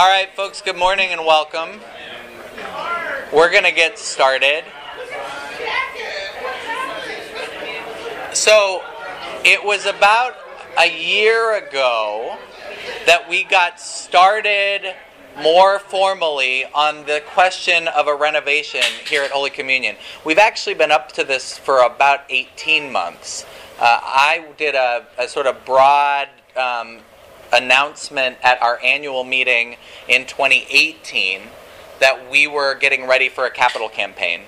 All right, folks, good morning and welcome. We're going to get started. So, it was about a year ago that we got started more formally on the question of a renovation here at Holy Communion. We've actually been up to this for about 18 months. Uh, I did a, a, sort of broad um, announcement at our annual meeting in 2018 that we were getting ready for a capital campaign.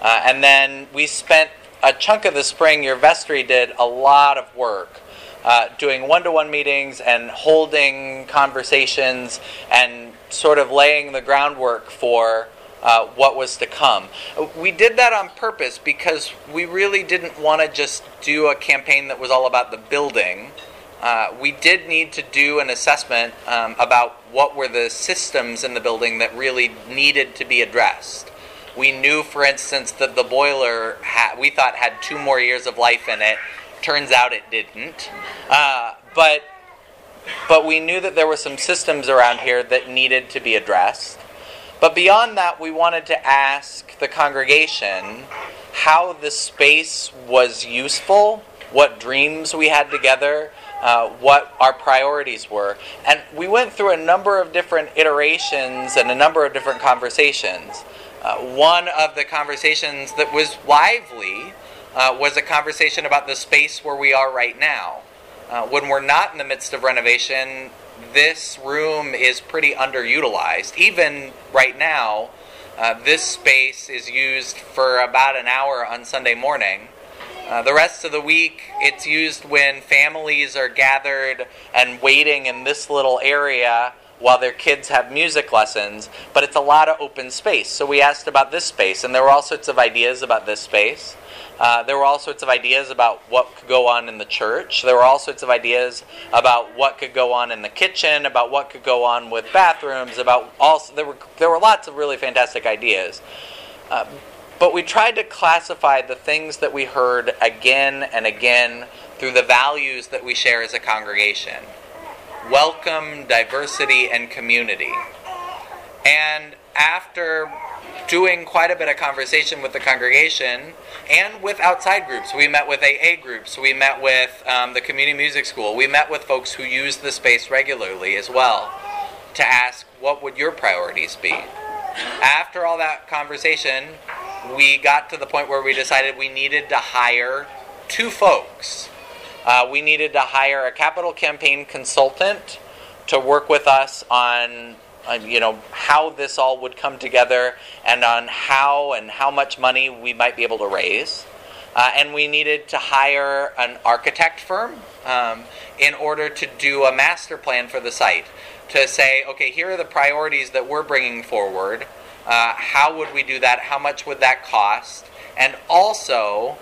Uh, and then we spent a chunk of the spring, your vestry did a lot of work uh, doing one to one meetings and holding conversations and sort of laying the groundwork for uh, what was to come. We did that on purpose because we really didn't want to just do a campaign that was all about the building. Uh, we did need to do an assessment um, about what were the systems in the building that really needed to be addressed. We knew, for instance, that the boiler ha- we thought had two more years of life in it. Turns out it didn't. Uh, but but we knew that there were some systems around here that needed to be addressed. But beyond that, we wanted to ask the congregation how the space was useful, what dreams we had together, uh, what our priorities were. And we went through a number of different iterations and a number of different conversations. Uh, one of the conversations that was lively uh, was a conversation about the space where we are right now. Uh, when we're not in the midst of renovation, this room is pretty underutilized. Even right now, uh, this space is used for about an hour on Sunday morning. Uh, the rest of the week, it's used when families are gathered and waiting in this little area while their kids have music lessons, but it's a lot of open space. So we asked about this space, and there were all sorts of ideas about this space. Uh, there were all sorts of ideas about what could go on in the church. There were all sorts of ideas about what could go on in the kitchen, about what could go on with bathrooms, about also there were there were lots of really fantastic ideas. Uh, but we tried to classify the things that we heard again and again through the values that we share as a congregation. Welcome, diversity, and community. And after doing quite a bit of conversation with the congregation and with outside groups. We met with AA groups. We met with um, the community music school. We met with folks who use the space regularly as well to ask what would your priorities be. After all that conversation, we got to the point where we decided we needed to hire two folks. Uh, we needed to hire a capital campaign consultant to work with us on on you know how this all would come together and on how and how much money we might be able to raise. Uh, and we needed to hire an architect firm um, in order to do a master plan for the site to say, okay, here are the priorities that we're bringing forward. Uh, how would we do that? How much would that cost? And also,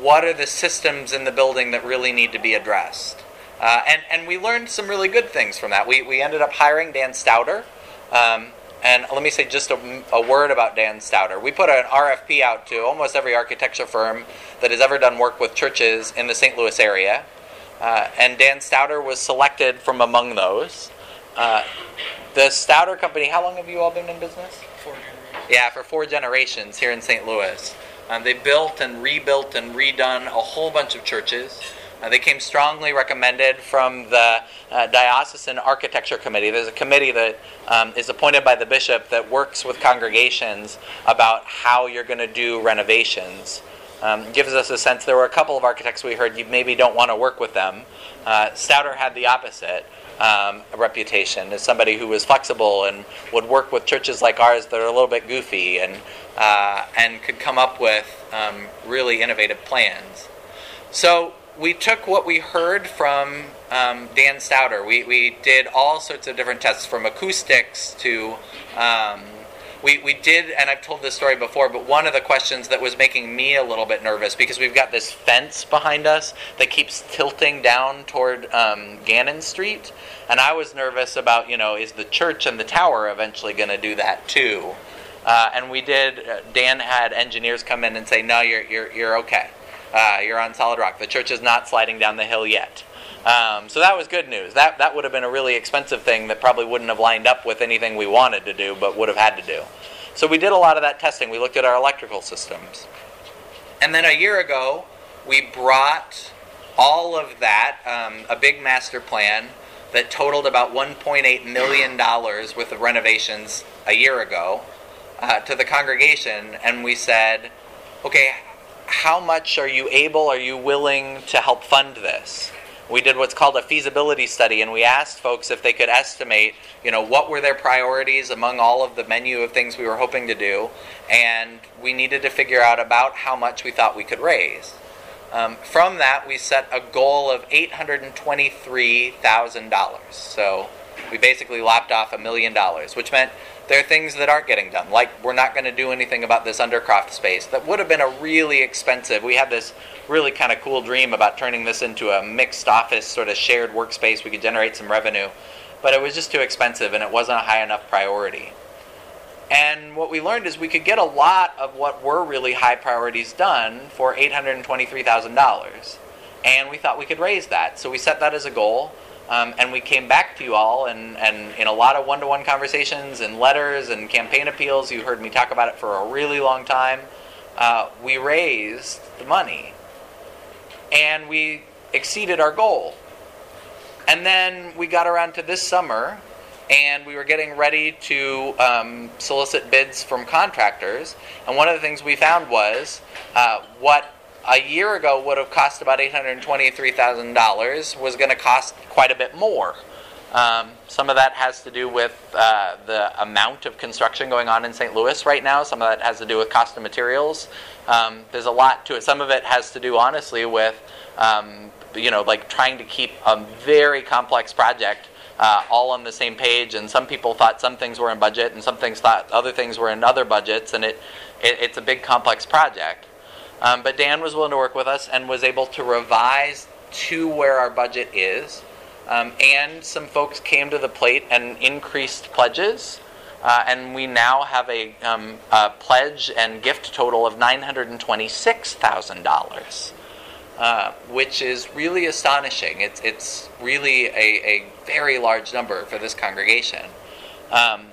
what are the systems in the building that really need to be addressed? Uh, and, and we learned some really good things from that. We, we ended up hiring Dan Stauder, um, and let me say just a, a, word about Dan Stauder. We put an RFP out to almost every architecture firm that has ever done work with churches in the St. Louis area. Uh, and Dan Stauder was selected from among those. Uh, the Stauder Company, how long have you all been in business? Four generations. Yeah, for four generations here in St. Louis. Um, they built and rebuilt and redone a whole bunch of churches. Uh, they came strongly recommended from the uh, Diocesan Architecture Committee. There's a committee that um, is appointed by the bishop that works with congregations about how you're going to do renovations. Um, gives us a sense. There were a couple of architects we heard you maybe don't want to work with them. Uh, Stauder had the opposite um, reputation as somebody who was flexible and would work with churches like ours that are a little bit goofy and uh, and could come up with um, really innovative plans. So we took what we heard from um, Dan Stauder. We, we did all sorts of different tests from acoustics to. We, we did, and I've told this story before, but one of the questions that was making me a little bit nervous because we've got this fence behind us that keeps tilting down toward um, Gannon Street. And I was nervous about, you know, is the church and the tower eventually going to do that too? Uh, and we did, uh, Dan had engineers come in and say, no, you're, you're, you're okay uh, you're on solid rock. The church is not sliding down the hill yet. Um, so that was good news. That that would have been a really expensive thing that probably wouldn't have lined up with anything we wanted to do, but would have had to do. So we did a lot of that testing. We looked at our electrical systems, and then a year ago, we brought all of that, um, a big master plan that totaled about 1.8 million dollars worth of renovations a year ago, uh, to the congregation, and we said, okay, how much are you able, are you willing to help fund this? We did what's called a feasibility study and we asked folks if they could estimate you know what were their priorities among all of the menu of things we were hoping to do and we needed to figure out about how much we thought we could raise. Um, from that we set a goal of $823000 so we basically lopped off a million dollars which meant there are things that aren't getting done. Like we're not going to do anything about this undercroft space that would have been a really expensive. We had this really kind of cool dream about turning this into a mixed office sort of shared workspace. We could generate some revenue, but it was just too expensive and it wasn't a high enough priority. And what we learned is we could get a lot of what were really high priorities done for $823,000. And we thought we could raise that. So we set that as a goal. Um, and we came back to you all, and, and in a lot of one to one conversations and letters and campaign appeals, you heard me talk about it for a really long time. Uh, we raised the money and we exceeded our goal. And then we got around to this summer, and we were getting ready to um, solicit bids from contractors. And one of the things we found was uh, what a year ago would have cost about $823,000 was going to cost quite a bit more. Um, some of that has to do with uh, the amount of construction going on in St. Louis right now. Some of that has to do with cost of materials. Um, there's a lot to it. Some of it has to do, honestly, with um, you know, like trying to keep a very complex project uh, all on the same page. And some people thought some things were in budget, and some things thought other things were in other budgets, and it, it it's a big complex project. Um, but Dan was willing to work with us and was able to revise to where our budget is. Um, and some folks came to the plate and increased pledges. Uh, and we now have a, um, a, pledge and gift total of $926,000, uh, which is really astonishing. It's, it's really a, a very large number for this congregation. Um,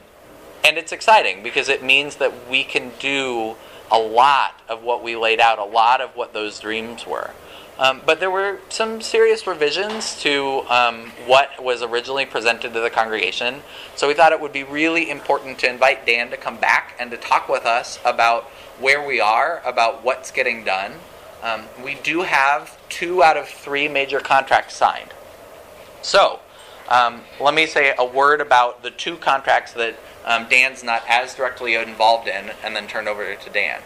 and it's exciting because it means that we can do a lot of what we laid out, a lot of what those dreams were. Um, but there were some serious revisions to um, what was originally presented to the congregation. So we thought it would be really important to invite Dan to come back and to talk with us about where we are, about what's getting done. Um, we do have two out of three major contracts signed. So um, let me say a word about the two contracts that um, Dan's not as directly involved in, and then turn over to Dan.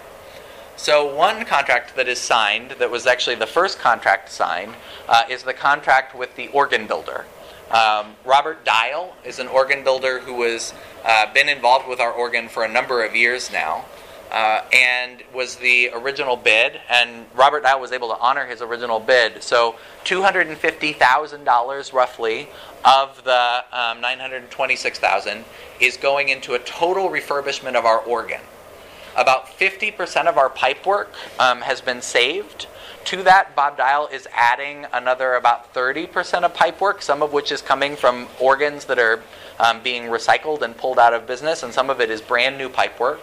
So, one contract that is signed, that was actually the first contract signed, uh, is the contract with the organ builder. Um, Robert Dial is an organ builder who has uh, been involved with our organ for a number of years now. Uh, and was the original bid, and Robert Dial was able to honor his original bid. So, two hundred and fifty thousand dollars roughly of the um, nine hundred twenty-six thousand is going into a total refurbishment of our organ. About 50% of our pipe work um, has been saved. To that, Bob Dial is adding another about 30% of pipe work, some of which is coming from organs that are um, being recycled and pulled out of business, and some of it is brand new pipe work.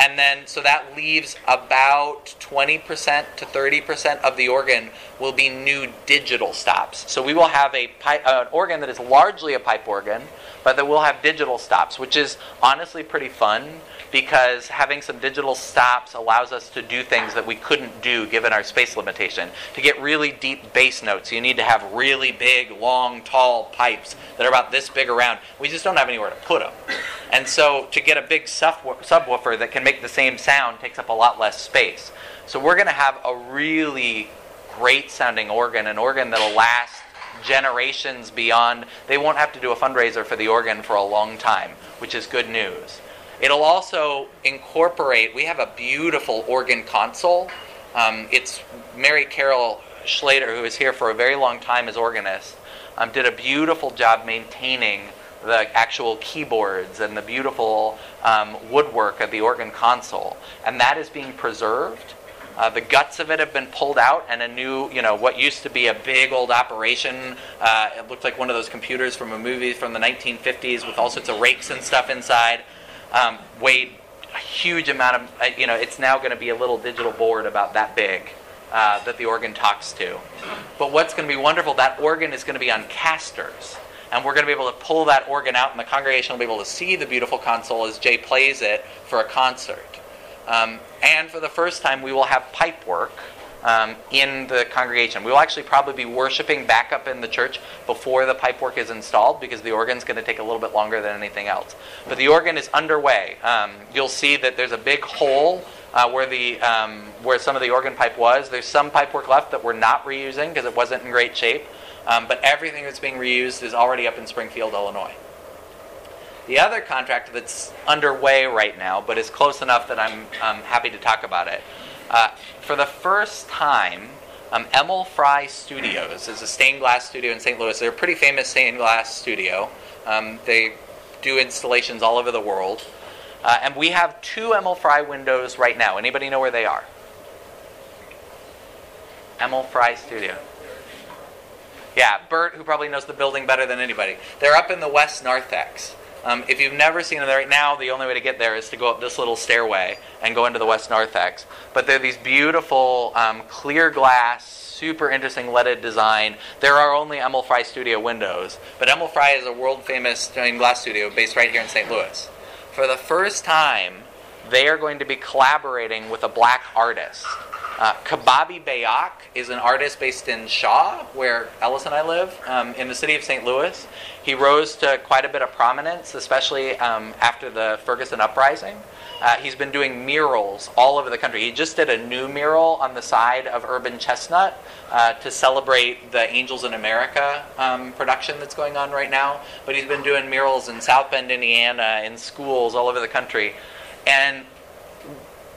And then, so that leaves about 20% to 30% of the organ will be new digital stops. So we will have a uh, an organ that is largely a pipe organ, but that will have digital stops, which is honestly pretty fun because having some digital stops allows us to do things that we couldn't do given our space limitation. To get really deep bass notes, you need to have really big, long, tall pipes that are about this big around. We just don't have anywhere to put them. And so to get a big subwoofer that can make the same sound takes up a lot less space. So we're going to have a really great sounding organ, an organ that'll last generations beyond. They won't have to do a fundraiser for the organ for a long time, which is good news. It'll also incorporate, we have a beautiful organ console. Um, it's Mary Carol Schlater, who is here for a very long time as organist, um, did a beautiful job maintaining the actual keyboards and the beautiful um, woodwork of the organ console. And that is being preserved. Uh, the guts of it have been pulled out, and a new, you know, what used to be a big old operation. Uh, it looked like one of those computers from a movie from the 1950s with all sorts of rakes and stuff inside. Um, weighed a huge amount of, uh, you know, it's now going to be a little digital board about that big uh, that the organ talks to. But what's going to be wonderful, that organ is going to be on casters. And we're going to be able to pull that organ out, and the congregation will be able to see the beautiful console as Jay plays it for a concert. Um, and for the first time, we will have pipe work um, in the congregation. We will actually probably be worshiping back up in the church before the pipe work is installed because the organ is going to take a little bit longer than anything else. But the organ is underway. Um, you'll see that there's a big hole uh, where the um, where some of the organ pipe was. There's some pipe work left that we're not reusing because it wasn't in great shape. Um, but everything that's being reused is already up in Springfield, Illinois. The other contract that's underway right now, but is close enough that I'm happy to talk about it. Uh, for the first time, um, Emil Frei Studios is a stained glass studio in St. Louis. They're a pretty famous stained glass studio. Um, they do installations all over the world. Uh, and we have two Emil Frei windows right now. Anybody know where they are? Emil Frei Studio. Yeah, Bert, who probably knows the building better than anybody. They're up in the West Narthex. Um, if you've never seen them right now, the only way to get there is to go up this little stairway and go into the West Narthex. But they're these beautiful um, clear glass, super interesting leaded design. There are only Emil Frei studio windows, but Emil Frei is a world famous stained glass studio based right here in St. Louis. For the first time, they are going to be collaborating with a black artist. Uh, Cbabi Bayoc is an artist based in Shaw, where Ellis and I live, um, in the city of St. Louis. He rose to quite a bit of prominence, especially um, after the Ferguson uprising. Uh, he's been doing murals all over the country. He just did a new mural on the side of Urban Chestnut uh, to celebrate the Angels in America um, production that's going on right now. But he's been doing murals in South Bend, Indiana, in schools all over the country. And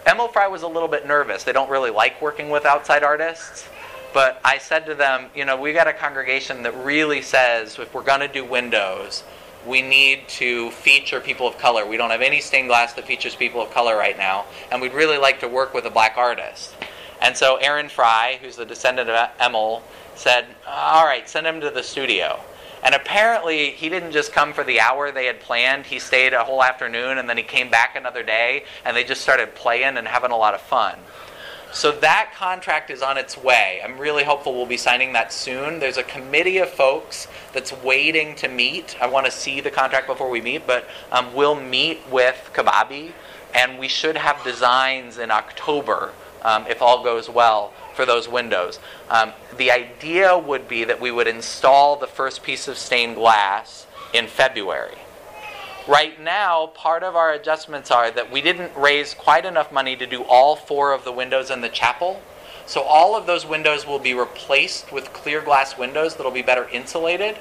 Emil Frei was a little bit nervous. They don't really like working with outside artists. But I said to them, you know, we got a congregation that really says if we're going to do windows, we need to feature people of color. We don't have any stained glass that features people of color right now, and we'd really like to work with a black artist. And so Aaron Frei, who's the descendant of Emil, said, all right, send him to the studio. And apparently, he didn't just come for the hour they had planned. He stayed a whole afternoon and then he came back another day and they just started playing and having a lot of fun. So that contract is on its way. I'm really hopeful we'll be signing that soon. There's a committee of folks that's waiting to meet. I want to see the contract before we meet, but um, we'll meet with Cbabi and we should have designs in October um, if all goes well for those windows. Um, the idea would be that we would install the first piece of stained glass in February. Right now, part of our adjustments are that we didn't raise quite enough money to do all four of the windows in the chapel. So all of those windows will be replaced with clear glass windows that'll be better insulated,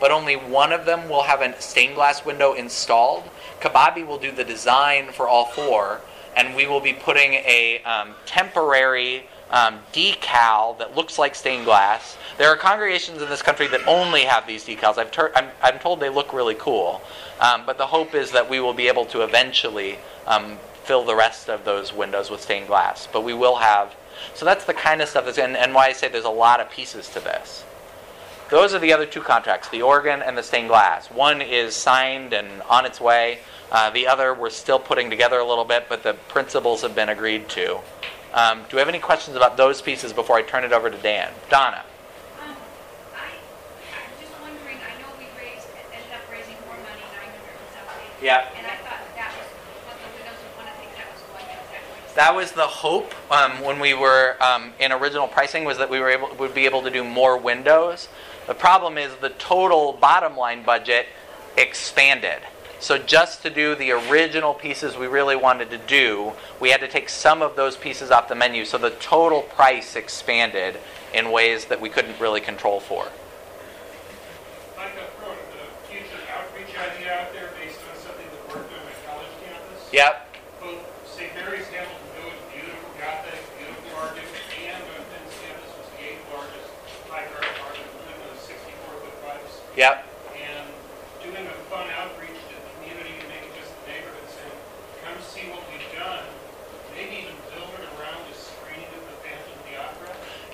but only one of them will have a stained glass window installed. Cbabi will do the design for all four, and we will be putting a um, temporary um, decal that looks like stained glass. There are congregations in this country that only have these decals. i am I'm, I'm told they look really cool, um, but the hope is that we will be able to eventually um, fill the rest of those windows with stained glass. But we will have. So that's the kind of stuff that's, and, and why I say there's a lot of pieces to this. Those are the other two contracts, the organ and the stained glass. One is signed and on its way. Uh, the other we're still putting together a little bit, but the principles have been agreed to. Um, do we have any questions about those pieces before I turn it over to Dan? Donna. Um, I, I'm just wondering, I know we raised, ended up raising more money, nine hundred and something. Yep. And I thought that was what the widows would want to think that was what, is that? That was the hope um, when we were um, in original pricing was that we were able would be able to do more windows. The problem is the total bottom line budget expanded. So just to do the original pieces we really wanted to do, we had to take some of those pieces off the menu. So the total price expanded in ways that we couldn't really control for. Yep. a throw a future outreach idea out there based on something that worked on my college campus. Yep. Both St. Mary's Hamilton Village, beautiful Gothic, beautiful artist, and on Finn's campus was the eighth largest high art artist, including the 64 foot pipes. Yep. And doing a fun outreach to the community, maybe just the neighborhood, saying, come see what we've done. Maybe even build it around a screen if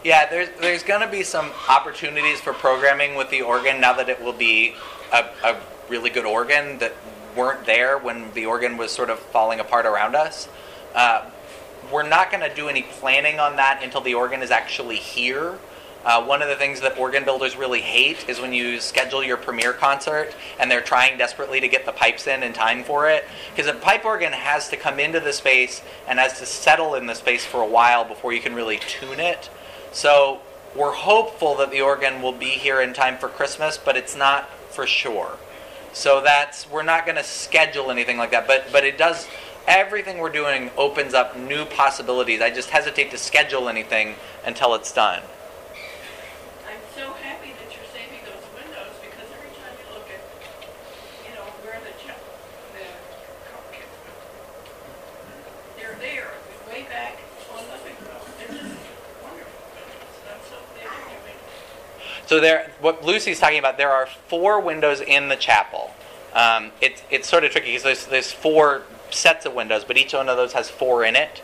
Yeah, there's there's going to be some opportunities for programming with the organ now that it will be a, a really good organ that weren't there when the organ was sort of falling apart around us. Uh, we're not going to do any planning on that until the organ is actually here. Uh, one of the things that organ builders really hate is when you schedule your premiere concert and they're trying desperately to get the pipes in in time for it. Because a pipe organ has to come into the space and has to settle in the space for a while before you can really tune it. So we're hopeful that the organ will be here in time for Christmas, but it's not for sure. So that's we're not going to schedule anything like that, but but it does everything we're doing opens up new possibilities. I just hesitate to schedule anything until it's done. I'm so happy that you're saving those windows because every time you look at, you know, where the, ch- the, they're there, way back on Living Road. They're just wonderful windows. I'm so thankful you made So there, what Lucy's talking about, there are four windows in the chapel. Um, it's it's sort of tricky because there's there's four sets of windows, but each one of those has four in it.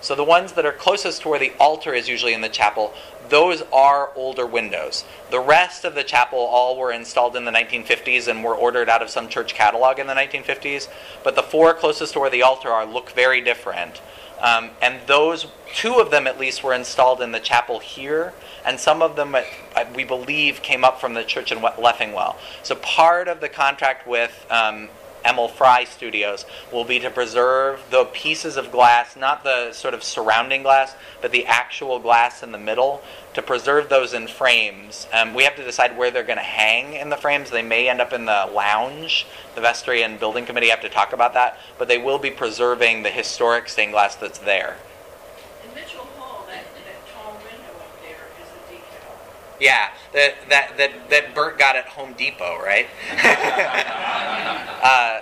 So the ones that are closest to where the altar is usually in the chapel, those are older windows. The rest of the chapel all were installed in the 1950s and were ordered out of some church catalog in the 1950s. But the four closest to where the altar are look very different. Um, and those, two of them at least, were installed in the chapel here, and some of them, uh, we believe, came up from the church in Leffingwell. So part of the contract with um, Emil Frei Studios will be to preserve the pieces of glass, not the sort of surrounding glass, but the actual glass in the middle, to preserve those in frames. Um, we have to decide where they're going to hang in the frames. They may end up in the lounge. The vestry and building committee have to talk about that, but they will be preserving the historic stained glass that's there. In Mitchell Hall, that, that tall window up there is a decal. Yeah, that that that that Bert got at Home Depot, right? uh,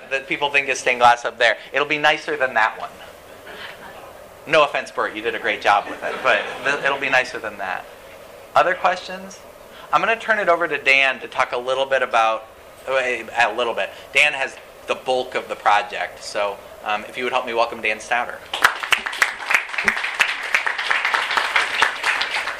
that people think is stained glass up there. It'll be nicer than that one. No offense, Bert, you did a great job with it, but th- it'll be nicer than that. Other questions? I'm going to turn it over to Dan to talk a little bit about a little bit. Dan has the bulk of the project, so um, if you would help me welcome Dan Stauder.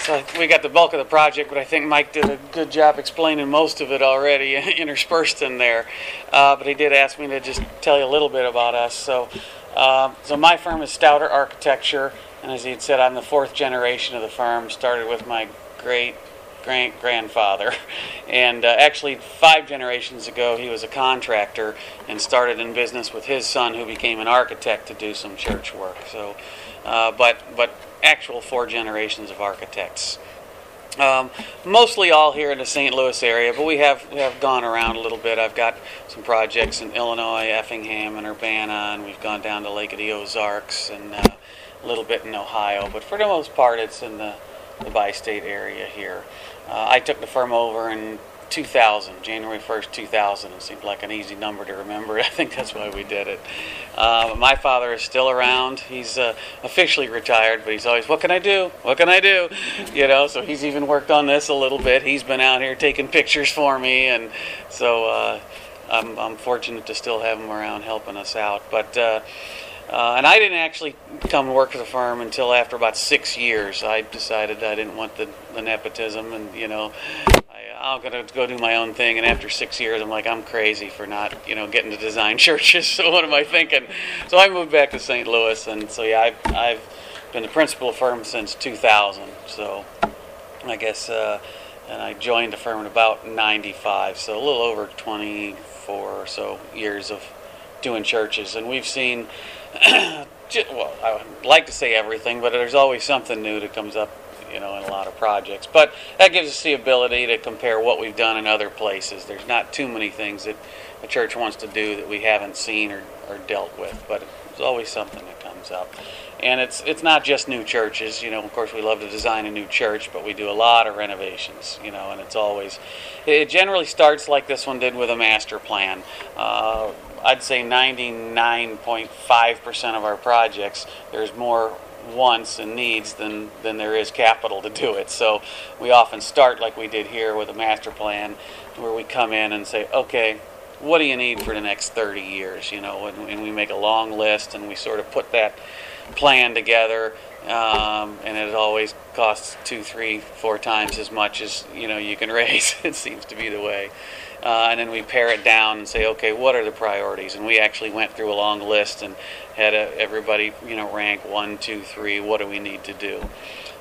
So we got the bulk of the project, but I think Mike did a good job explaining most of it already, interspersed in there. Uh, but he did ask me to just tell you a little bit about us. So, uh, so my firm is Stauder Architecture, and as he had said, I'm the fourth generation of the firm. Started with my great great grandfather, and uh, actually five generations ago he was a contractor and started in business with his son, who became an architect to do some church work. So, uh, but but actual four generations of architects. Um, mostly all here in the St. Louis area, but we have we have gone around a little bit. I've got some projects in Illinois, Effingham, and Urbana, and we've gone down to Lake of the Ozarks and uh, a little bit in Ohio. But for the most part, it's in the the bi-state area here. Uh, I took the firm over in 2000, January 1st, 2000. It seemed like an easy number to remember. I think that's why we did it. Uh, my father is still around. He's uh, officially retired, but he's always, what can I do? What can I do? You know, so he's even worked on this a little bit. He's been out here taking pictures for me, and so uh, I'm, I'm fortunate to still have him around helping us out. But uh, and I didn't actually come and work for the firm until after about six years. I decided I didn't want the, the nepotism, and you know, I, I'm gonna go do my own thing. And after six years, I'm like, I'm crazy for not, you know, getting to design churches. So what am I thinking? So I moved back to St. Louis, and so yeah, I've, I've been the principal firm since 2000. So I guess, uh, and I joined the firm in about 95. So a little over 24 or so years of doing churches, and we've seen well, I would like to say everything, but there's always something new that comes up, you know, in a lot of projects. But that gives us the ability to compare what we've done in other places. There's not too many things that a church wants to do that we haven't seen or, or dealt with, but there's always something that comes up. And it's it's not just new churches, you know. Of course, we love to design a new church, but we do a lot of renovations, you know. And it's always, it generally starts like this one did with a master plan. Uh, I'd say 99.5% of our projects, there's more wants and needs than, than there is capital to do it. So we often start like we did here with a master plan where we come in and say, okay, what do you need for the next 30 years? You know, and, and we make a long list and we sort of put that plan together, um, and it always costs two, three, four times as much as you know you can raise. it seems to be the way. Uh, and then we pare it down and say, okay, what are the priorities? And we actually went through a long list and had a, everybody, you know, rank one, two, three. What do we need to do?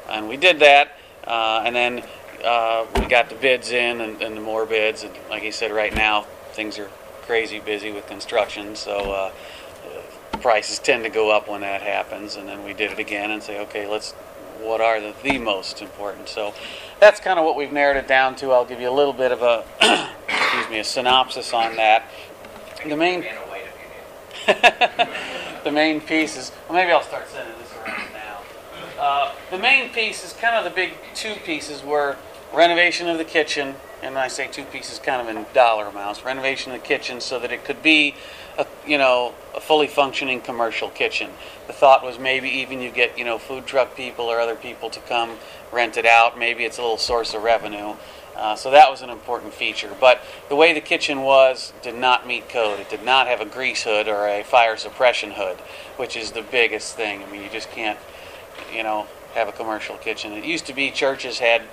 And we did that, uh, and then uh, we got the bids in and, and the more bids. And like he said, right now things are crazy busy with construction, so uh, prices tend to go up when that happens. And then we did it again and say, okay, let's. What are the, the most important? So that's kind of what we've narrowed it down to. I'll give you a little bit of a excuse me a synopsis on that. The main Vanna White if you need. the main piece is, well, maybe I'll start sending this around now. Uh, the main piece is kind of the big two pieces were renovation of the kitchen, and I say two pieces kind of in dollar amounts. Renovation of the kitchen so that it could be, a, you know, a fully functioning commercial kitchen. The thought was maybe even you get, you know, food truck people or other people to come rent it out. Maybe it's a little source of revenue. Uh, so that was an important feature. But the way the kitchen was did not meet code. It did not have a grease hood or a fire suppression hood, which is the biggest thing. I mean, you just can't, you know, have a commercial kitchen. It used to be churches had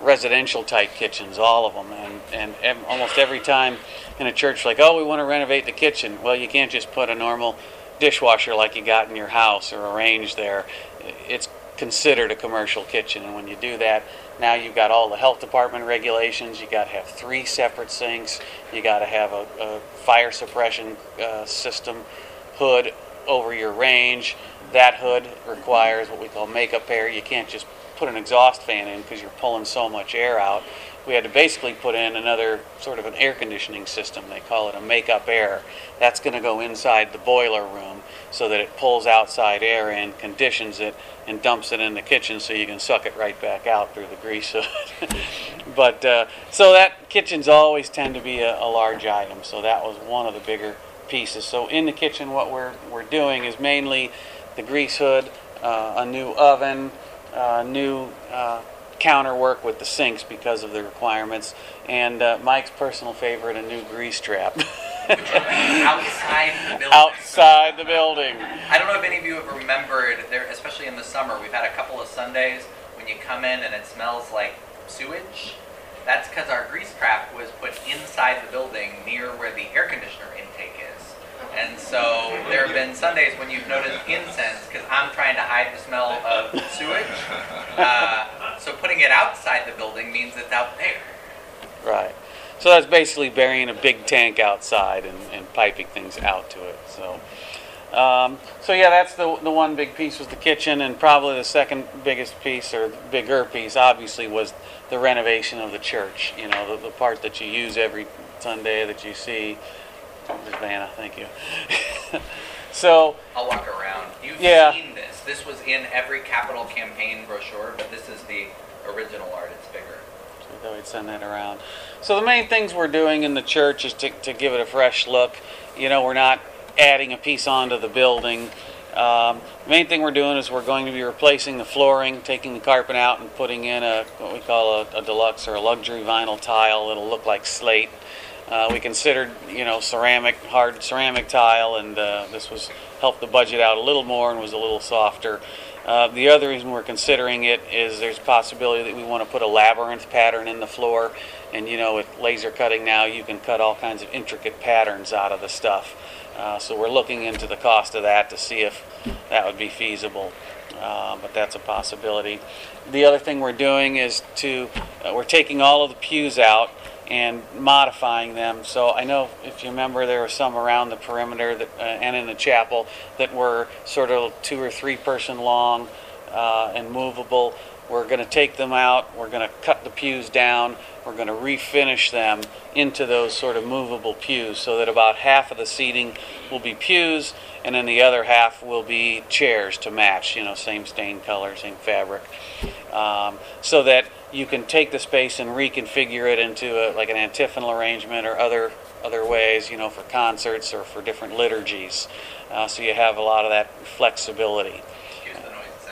residential type kitchens, all of them, and, and ev- almost every time in a church, like, oh, we want to renovate the kitchen. Well, you can't just put a normal dishwasher like you got in your house or arranged there. It's considered a commercial kitchen, and when you do that, now you've got all the health department regulations. You got to have three separate sinks. You got to have a, a fire suppression uh, system hood over your range. That hood requires what we call makeup air. You can't just put an exhaust fan in because you're pulling so much air out. We had to basically put in another sort of an air conditioning system. They call it a makeup air. That's going to go inside the boiler room so that it pulls outside air in, conditions it, and dumps it in the kitchen so you can suck it right back out through the grease hood. but uh, so that kitchens always tend to be a, a large item. So that was one of the bigger pieces. So in the kitchen, what we're we're doing is mainly the grease hood, uh, a new oven, uh, new uh, counter work with the sinks because of the requirements, and uh, Mike's personal favorite, a new grease trap Outside the building. outside the building. I don't know if any of you have remembered there, especially in the summer. We've had a couple of Sundays when you come in and it smells like sewage. That's because our grease trap was put inside the building near where the air conditioner intake is. And so there have been Sundays when you've noticed incense because I'm trying to hide the smell of sewage. Uh, so putting it outside the building means it's out there. Right. So that's basically burying a big tank outside and, and piping things out to it. So, um, so yeah, that's the the one big piece was the kitchen, and probably the second biggest piece or bigger piece, obviously, was the renovation of the church. You know, the, the part that you use every Sunday that you see. There's Vanna, thank you. so I'll walk around. You've Yeah. seen this. This was in every capital campaign brochure, but this is the original art. It's bigger. So we'd send that around. So the main things we're doing in the church is to, to give it a fresh look. You know, we're not adding a piece onto the building. Um, the main thing we're doing is we're going to be replacing the flooring, taking the carpet out, and putting in a what we call a, a deluxe or a luxury vinyl tile. It'll look like slate. Uh, we considered, you know, ceramic, hard ceramic tile, and uh, this was helped the budget out a little more and was a little softer. Uh, the other reason we're considering it is there's a possibility that we want to put a labyrinth pattern in the floor, and you know, with laser cutting now, you can cut all kinds of intricate patterns out of the stuff. Uh, so we're looking into the cost of that to see if that would be feasible. Uh, but that's a possibility. The other thing we're doing is to uh, we're taking all of the pews out and modifying them. So I know if you remember, there were some around the perimeter that, uh, and in the chapel that were sort of two or three person long uh, and movable. We're going to take them out. We're going to cut the pews down. We're going to refinish them into those sort of movable pews so that about half of the seating will be pews and then the other half will be chairs to match, you know, same stain color, same fabric. Um, so that you can take the space and reconfigure it into a, like an antiphonal arrangement or other other ways, you know, for concerts or for different liturgies. Uh, so you have a lot of that flexibility. Excuse the noise a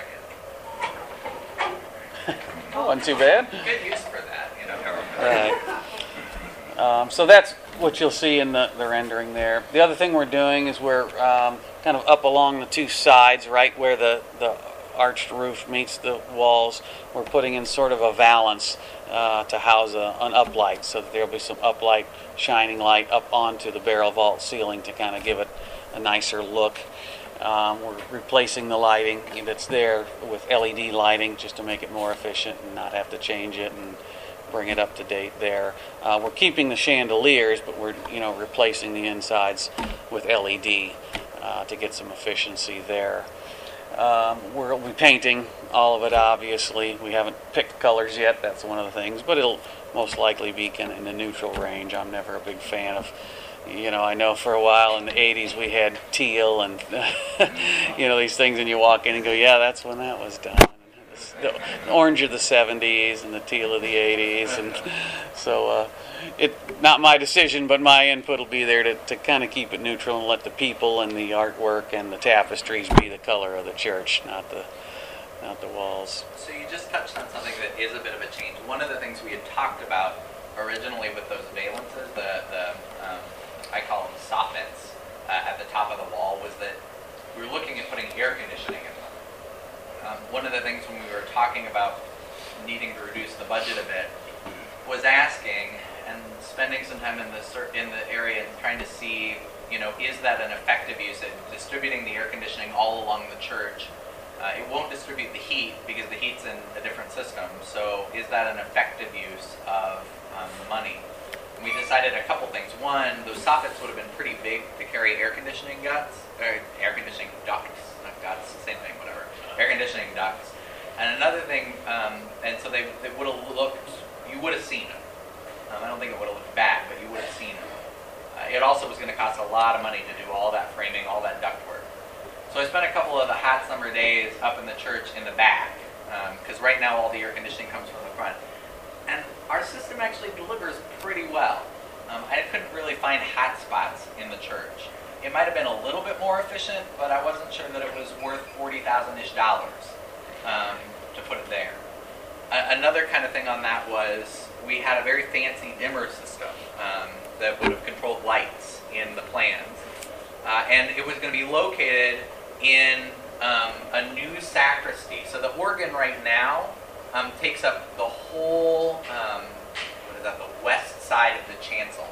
second. Wasn't too bad. Good use for that, you know. Right. Um, so that's what you'll see in the, the rendering there. The other thing we're doing is we're um, kind of up along the two sides, right where the, the arched roof meets the walls. We're putting in sort of a valance uh, to house a, an uplight so that there'll be some uplight, shining light up onto the barrel vault ceiling to kind of give it a nicer look. Um, we're replacing the lighting that's there with LED lighting just to make it more efficient and not have to change it and bring it up to date there. Uh, we're keeping the chandeliers, but we're you know replacing the insides with LED uh, to get some efficiency there. Um, we'll be painting all of it. Obviously, we haven't picked colors yet. That's one of the things, but it'll most likely be in the neutral range. I'm never a big fan of you know, I know for a while in the 80s we had teal and, you know, these things, and you walk in and go, yeah, that's when that was done. The orange of the 70s and the teal of the 80s. And so, uh, it not my decision, but my input will be there to, to kind of keep it neutral and let the people and the artwork and the tapestries be the color of the church, not the, not the walls. So you just touched on something that is a bit of a change. One of the things we had talked about originally with those valances, the, the um, I call them soffits, uh, at the top of the wall, was that we were looking at putting air conditioning in. Um, one of the things when we were talking about needing to reduce the budget a bit was asking and spending some time in the in the area and trying to see, you know, is that an effective use of distributing the air conditioning all along the church? Uh, it won't distribute the heat because the heat's in a different system. So is that an effective use of um, the money? And we decided a couple things. One, those soffits would have been pretty big to carry air conditioning guts, or air conditioning ducts, not guts, same thing, whatever. Air conditioning ducts. And another thing, um, and so they, they would have looked, you would have seen them. Um, I don't think it would have looked bad, but you would have seen them. Uh, it also was going to cost a lot of money to do all that framing, all that ductwork. So I spent a couple of the hot summer days up in the church in the back, because right now all the air conditioning comes from the front. And our system actually delivers pretty well. Um, I couldn't really find hot spots in the church. It might have been a little bit more efficient, but I wasn't sure that it was worth forty thousand ish dollars um, to put it there. A- another kind of thing on that was we had a very fancy dimmer system um, that would have controlled lights in the plans, uh, and it was going to be located in um, a new sacristy. So the organ right now um, takes up the whole, um, what is that, the west side of the chancel.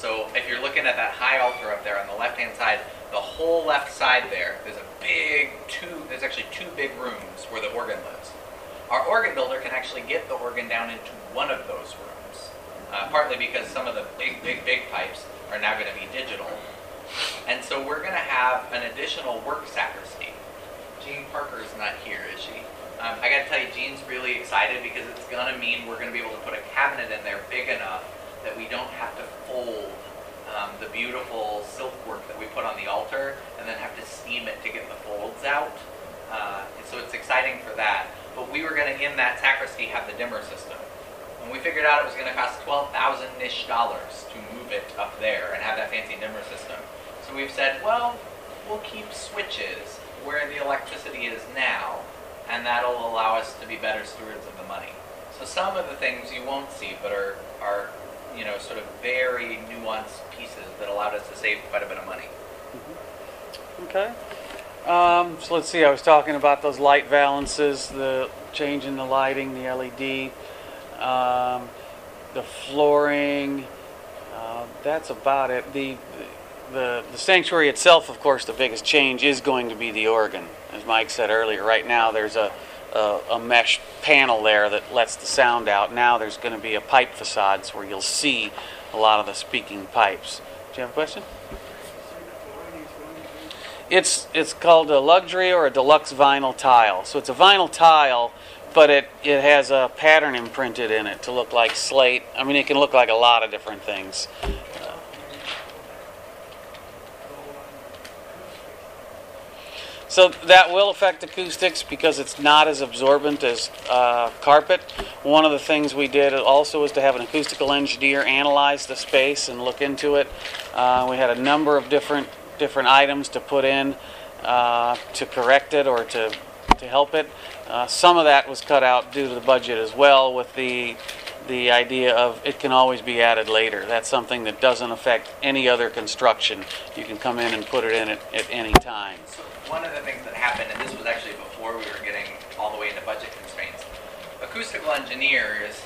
So if you're looking at that high altar up there on the left-hand side, the whole left side there, there's a big two, there's actually two big rooms where the organ lives. Our organ builder can actually get the organ down into one of those rooms, uh, partly because some of the big, big, big pipes are now going to be digital. And so we're going to have an additional work sacristy. Jean Parker's not here, is she? Um, I got to tell you, Jean's really excited because it's going to mean we're going to be able to put a cabinet in there big enough that we don't have to fold um, the beautiful silk work that we put on the altar and then have to steam it to get the folds out. Uh, and so it's exciting for that. But we were going to, in that sacristy, have the dimmer system. And we figured out it was going to cost twelve thousand ish dollars to move it up there and have that fancy dimmer system. So we've said, well, we'll keep switches where the electricity is now, and that'll allow us to be better stewards of the money. So some of the things you won't see, but are are you know sort of very nuanced pieces that allowed us to save quite a bit of money. Okay. Um, so let's see. I was talking about those light valances, the change in the lighting, the LED, um, the flooring. Uh, that's about it. The, the the sanctuary itself, of course, the biggest change is going to be the organ. As Mike said earlier, right now there's a a, a mesh panel there that lets the sound out. Now there's going to be a pipe facades where you'll see a lot of the speaking pipes. Do you have a question? It's it's called a luxury or a deluxe vinyl tile. So it's a vinyl tile, but it it has a pattern imprinted in it to look like slate. I mean, it can look like a lot of different things. So that will affect acoustics because it's not as absorbent as uh, carpet. One of the things we did also was to have an acoustical engineer analyze the space and look into it. Uh, we had a number of different different items to put in uh, to correct it or to to help it. Uh, some of that was cut out due to the budget as well with the the idea of it can always be added later. That's something that doesn't affect any other construction. You can come in and put it in at, at any time. One of the things that happened, and this was actually before we were getting all the way into budget constraints, acoustical engineers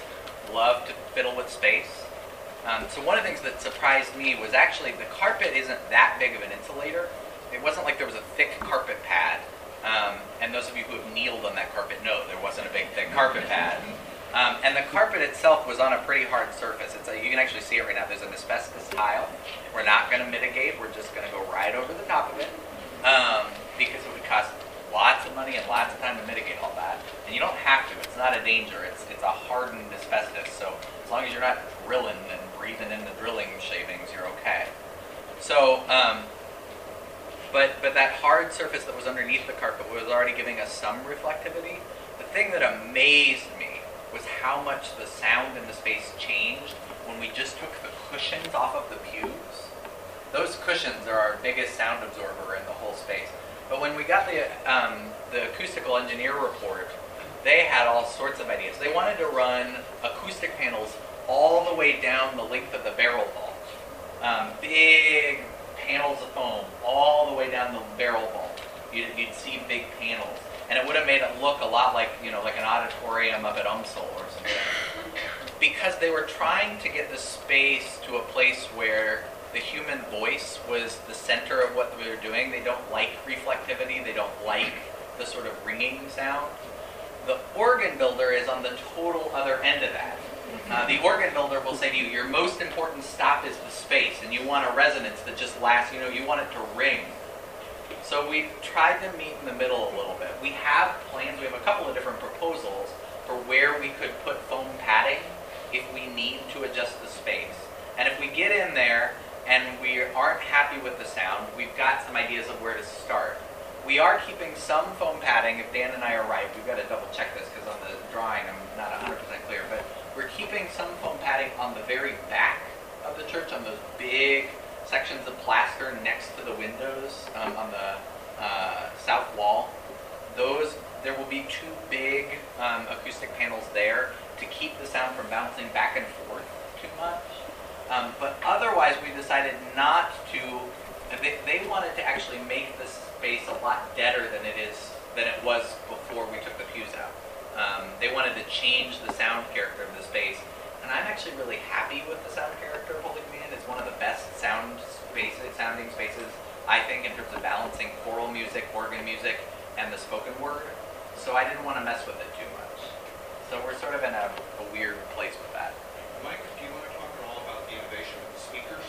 love to fiddle with space. Um, so one of the things that surprised me was actually the carpet isn't that big of an insulator. It wasn't like there was a thick carpet pad. Um, and those of you who have kneeled on that carpet know there wasn't a big thick carpet pad. Um, and the carpet itself was on a pretty hard surface. It's a, you can actually see it right now. There's an asbestos tile. We're not going to mitigate. We're just going to go right over the top of it um, because it would cost lots of money and lots of time to mitigate all that. And you don't have to. It's not a danger. It's it's a hardened asbestos. So as long as you're not drilling and breathing in the drilling shavings, you're okay. So, um, but but that hard surface that was underneath the carpet was already giving us some reflectivity. The thing that amazed me was how much the sound in the space changed when we just took the cushions off of the pews. Those cushions are our biggest sound absorber in the whole space. But when we got the um, the acoustical engineer report, they had all sorts of ideas. They wanted to run acoustic panels all the way down the length of the barrel vault. Um, big panels of foam all the way down the barrel vault. You'd, you'd see big panels. And it would have made it look a lot like, you know, like an auditorium up at UMSL or something. Because they were trying to get the space to a place where the human voice was the center of what we were doing. They don't like reflectivity. They don't like the sort of ringing sound. The organ builder is on the total other end of that. Uh, the organ builder will say to you, your most important stop is the space, and you want a resonance that just lasts, you know, you want it to ring. So we've tried to meet in the middle a little bit. We have plans, we have a couple of different proposals for where we could put foam padding if we need to adjust the space. And if we get in there and we aren't happy with the sound, we've got some ideas of where to start. We are keeping some foam padding, if Dan and I are right, we've got to double check this because on the drawing I'm not 100% clear, but we're keeping some foam padding on the very back of the church, on those big sections of plaster next to the windows um, on the uh, south wall. Those, there will be two big um, acoustic panels there to keep the sound from bouncing back and forth too much. Um, but otherwise, we decided not to. They, they wanted to actually make the space a lot deader than it is than it was before we took the pews out. Um, they wanted to change the sound character of the space, and I'm actually really happy with the sound character of Holy Communion. It's one of the best sound spaces, sounding spaces, I think, in terms of balancing choral music, organ music, and the spoken word. So I didn't want to mess with it too much. So we're sort of in a, a weird place with that. Mike, do you want to talk at all about the innovation of the speakers?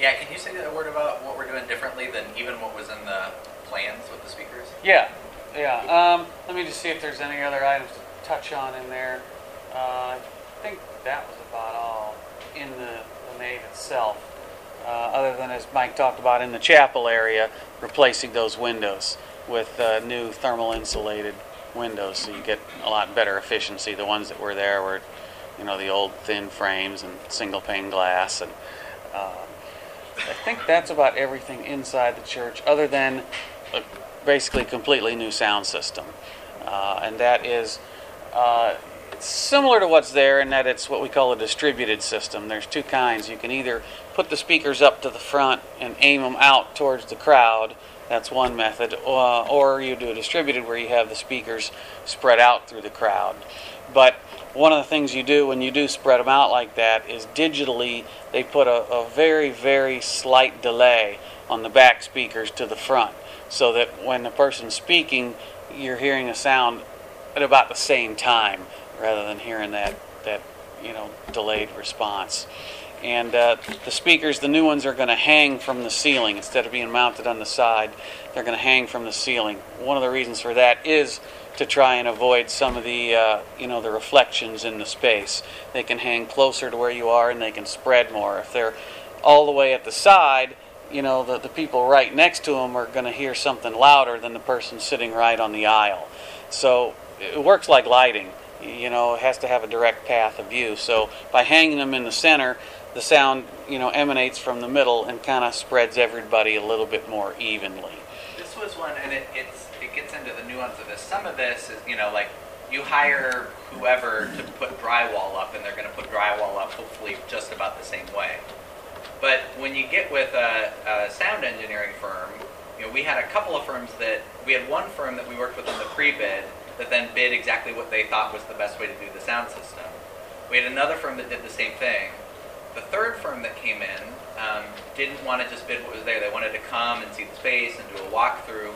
Yeah, can you say a word about what we're doing differently than even what was in the plans with the speakers? Yeah, yeah. Um, let me just see if there's any other items to touch on in there. Uh, I think that was about all in the, the nave itself, uh, other than as Mike talked about in the chapel area, replacing those windows with uh, new thermal insulated windows, so you get a lot better efficiency. The ones that were there were, you know, the old thin frames and single pane glass, and uh, I think that's about everything inside the church, other than a basically completely new sound system. Uh, and that is uh, it's similar to what's there in that it's what we call a distributed system. There's two kinds. You can either put the speakers up to the front and aim them out towards the crowd. That's one method. Uh, or you do a distributed where you have the speakers spread out through the crowd. But one of the things you do when you do spread them out like that is digitally they put a, a very, very slight delay on the back speakers to the front so that when the person's speaking, you're hearing a sound at about the same time rather than hearing that, that you know, delayed response. And uh, the speakers, the new ones, are going to hang from the ceiling instead of being mounted on the side. They're going to hang from the ceiling. One of the reasons for that is to try and avoid some of the uh, you know the reflections in the space. They can hang closer to where you are and they can spread more. If they're all the way at the side, you know the, the people right next to them are going to hear something louder than the person sitting right on the aisle. So it works like lighting. You know, it has to have a direct path of view. So by hanging them in the center, the sound you know emanates from the middle and kind of spreads everybody a little bit more evenly. This was one, and it, it gets into the nuance of this. Some of this is, you know, like you hire whoever to put drywall up, and they're going to put drywall up hopefully just about the same way. But when you get with a, a sound engineering firm, you know, we had a couple of firms that we had one firm that we worked with in the pre-bid that then bid exactly what they thought was the best way to do the sound system. We had another firm that did the same thing. The third firm that came in um, didn't want to just bid what was there. They wanted to come and see the space and do a walkthrough.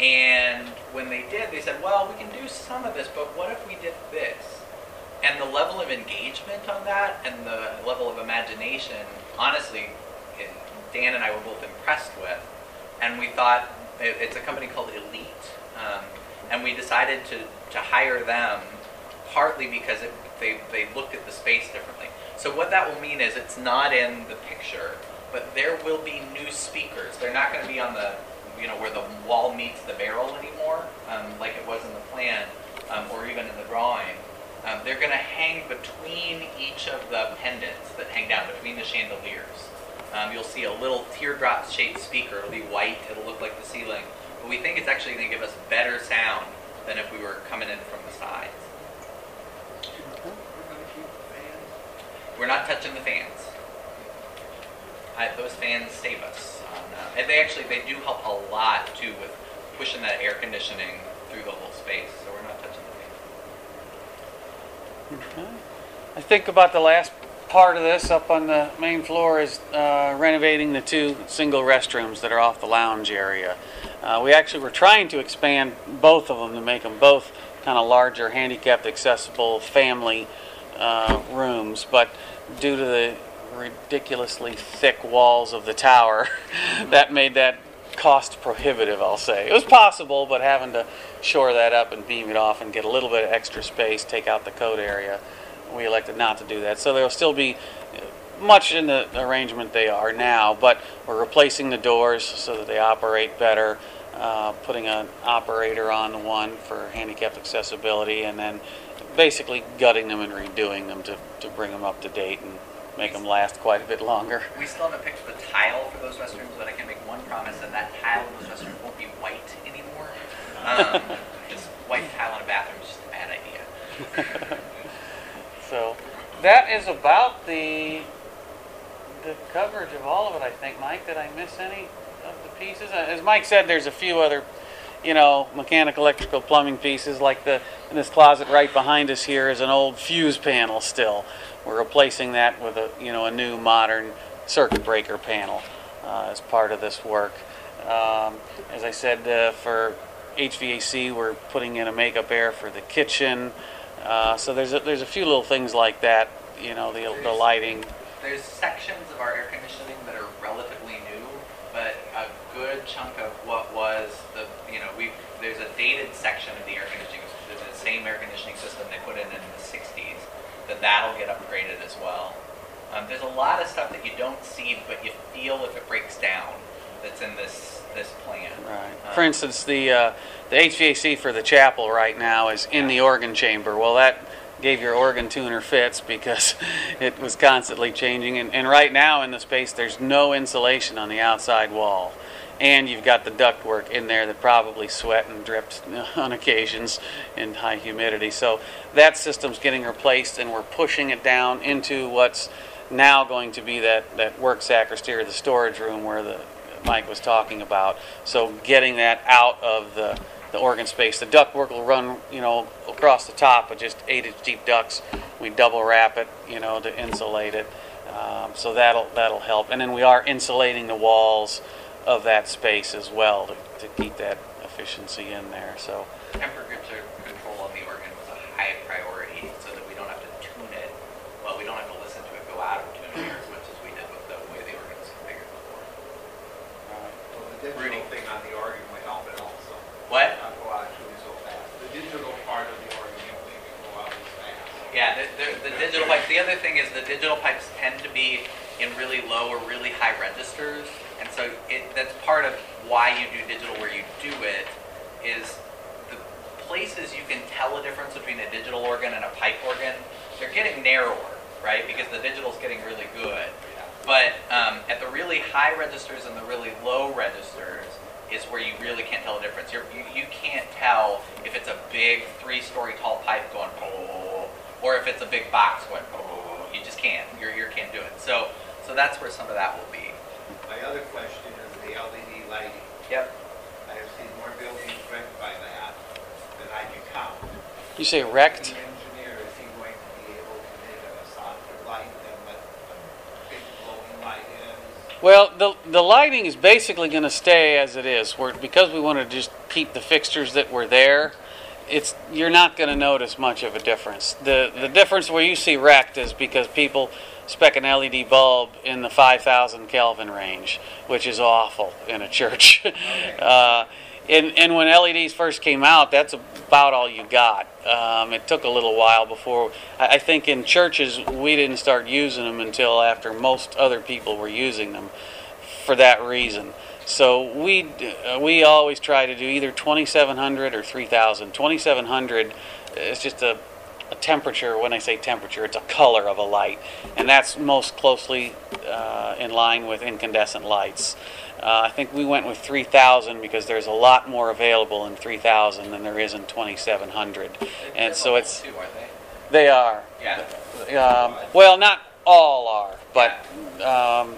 And when they did, they said, well, we can do some of this, but what if we did this? And the level of engagement on that and the level of imagination, honestly, it, Dan and I were both impressed with. And we thought, it, it's a company called Elite. Um, and we decided to, to hire them partly because it, they, they looked at the space differently. So what that will mean is it's not in the picture, but there will be new speakers. They're not going to be on the, you know, where the wall meets the barrel anymore, um, like it was in the plan, um, or even in the drawing. Um, they're going to hang between each of the pendants that hang down between the chandeliers. Um, you'll see a little teardrop shaped speaker. It'll be white. It'll look like the ceiling. But we think it's actually going to give us better sound than if we were coming in from the sides. We're not touching the fans. I, those fans save us. On, uh, and they actually they do help a lot too with pushing that air conditioning through the whole space. So we're not touching the fans. Okay. I think about the last part of this up on the main floor is uh, renovating the two single restrooms that are off the lounge area. Uh, we actually were trying to expand both of them to make them both kind of larger, handicapped accessible family uh, rooms, but due to the ridiculously thick walls of the tower, that made that cost prohibitive, I'll say. It was possible, but having to shore that up and beam it off and get a little bit of extra space, take out the code area, we elected not to do that. So there'll still be much in the arrangement they are now, but we're replacing the doors so that they operate better, uh, putting an operator on the one for handicapped accessibility, and then basically gutting them and redoing them to, to bring them up to date and make them last quite a bit longer. We still haven't picked the tile for those restrooms, but I can make one promise, and that tile in those restrooms won't be white anymore. Um, just white tile in a bathroom is just a bad idea. So that is about the the coverage of all of it. I think, Mike. Did I miss any of the pieces? Uh, As Mike said, there's a few other, you know, mechanical, electrical, plumbing pieces. Like the in this closet right behind us here is an old fuse panel. Still, we're replacing that with a you know a new modern circuit breaker panel uh, as part of this work. Um, as I said, uh, for HVAC, we're putting in a makeup air for the kitchen. Uh, so there's a, there's a few little things like that, you know, the, the lighting. There's sections of our air conditioning that are relatively new, but a good chunk of what was the, you know, we there's a dated section of the air conditioning, the same air conditioning system they put in in the 60s, that that'll get upgraded as well. Um, there's a lot of stuff that you don't see, but you feel if it breaks down that's in this this plan. Right. Um, For instance, the uh, the HVAC for the chapel right now is in the organ chamber. Well, that gave your organ tuner fits because it was constantly changing. And, and right now in the space, there's no insulation on the outside wall. And you've got the ductwork in there that probably sweat and drips on occasions in high humidity. So that system's getting replaced, and we're pushing it down into what's now going to be that, that work sack or steer the storage room where the Mike was talking about. So getting that out of the, the organ space. The ductwork will run, you know, across the top with just eight inch deep ducts. We double wrap it, you know, to insulate it. Um, so that'll that'll help. And then we are insulating the walls of that space as well to, to keep that efficiency in there. So temperature control on the organ was a high priority so that we don't have to tune it. Well, we don't have to listen to it go out of tune as much as we did with the way the organ was configured before. Well, the digital thing on the organ will help it also. What? Not go out truly so fast. The digital part of the organ won't go out as fast. Yeah, the, the, the digital pipes. The other thing is the digital pipes tend to be in really low or really high registers, and so it, that's part of why you do digital where you do it. Is the places you can tell a difference between a digital organ and a pipe organ, they're getting narrower, right? Because the digital's getting really good. But um, at the really high registers and the really low registers, is where you really can't tell the difference. You're, you you can't tell if it's a big three-story tall pipe going oh, or if it's a big box going oh. You just can't. You you can't do it. So so that's where some of that will be. My other question is the LED lighting. Yep. I have seen more buildings wrecked by that than I can count. You say The wrecked? engineer, is he going to be able to make it a softer light than what a big glowing light is? Well, the, the lighting is basically going to stay as it is. We're, because we want to just keep the fixtures that were there, it's you're not going to notice much of a difference. The the difference where you see wrecked is because people spec an LED bulb in the 5,000 Kelvin range, which is awful in a church. uh, and, and when LEDs first came out, that's about all you got. Um, it took a little while before. I, I think in churches we didn't start using them until after most other people were using them, for that reason. So we uh, we always try to do either 2700 or 3000. 2700 is just a, a temperature. When I say temperature, it's a color of a light, and that's most closely uh, in line with incandescent lights. Uh, I think we went with 3000 because there's a lot more available in 3000 than there is in 2700, and so it's two, aren't they? they are. Yeah. Um, well, not all are, but um,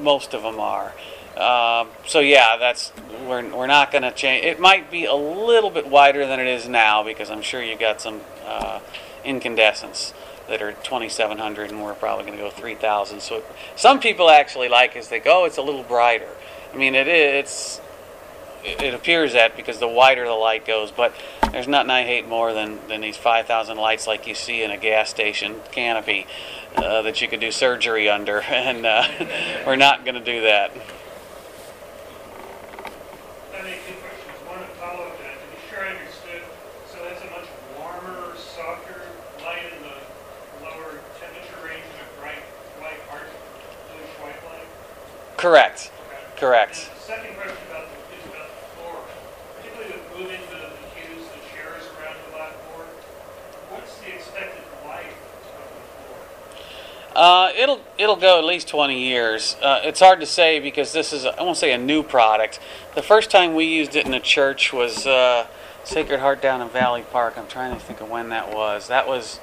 most of them are. Um, so yeah, that's we're, we're not going to change. It might be a little bit wider than it is now because I'm sure you've got some uh, incandescents that are 2700 and we're probably going to go 3000. So some people actually like as they go, it's a little brighter. I mean, it is. It's, it appears that because the wider the light goes, but there's nothing I hate more than, than these 5,000 lights like you see in a gas station canopy uh, that you could do surgery under, and uh, we're not going to do that. I have two questions. One, to follow up that, sure I understood, so that's a much warmer, softer light in the lower temperature range than a bright white, harsh, bluish white light? Correct. Correct. Second question about, the- is about the floor, particularly with moving the, the pews, the chairs around the blackboard. What's the expected life of the floor? Uh, it'll it'll go at least 20 years. Uh, it's hard to say because this is I won't say a new product. The first time we used it in a church was uh, Sacred Heart down in Valley Park. I'm trying to think of when that was. That was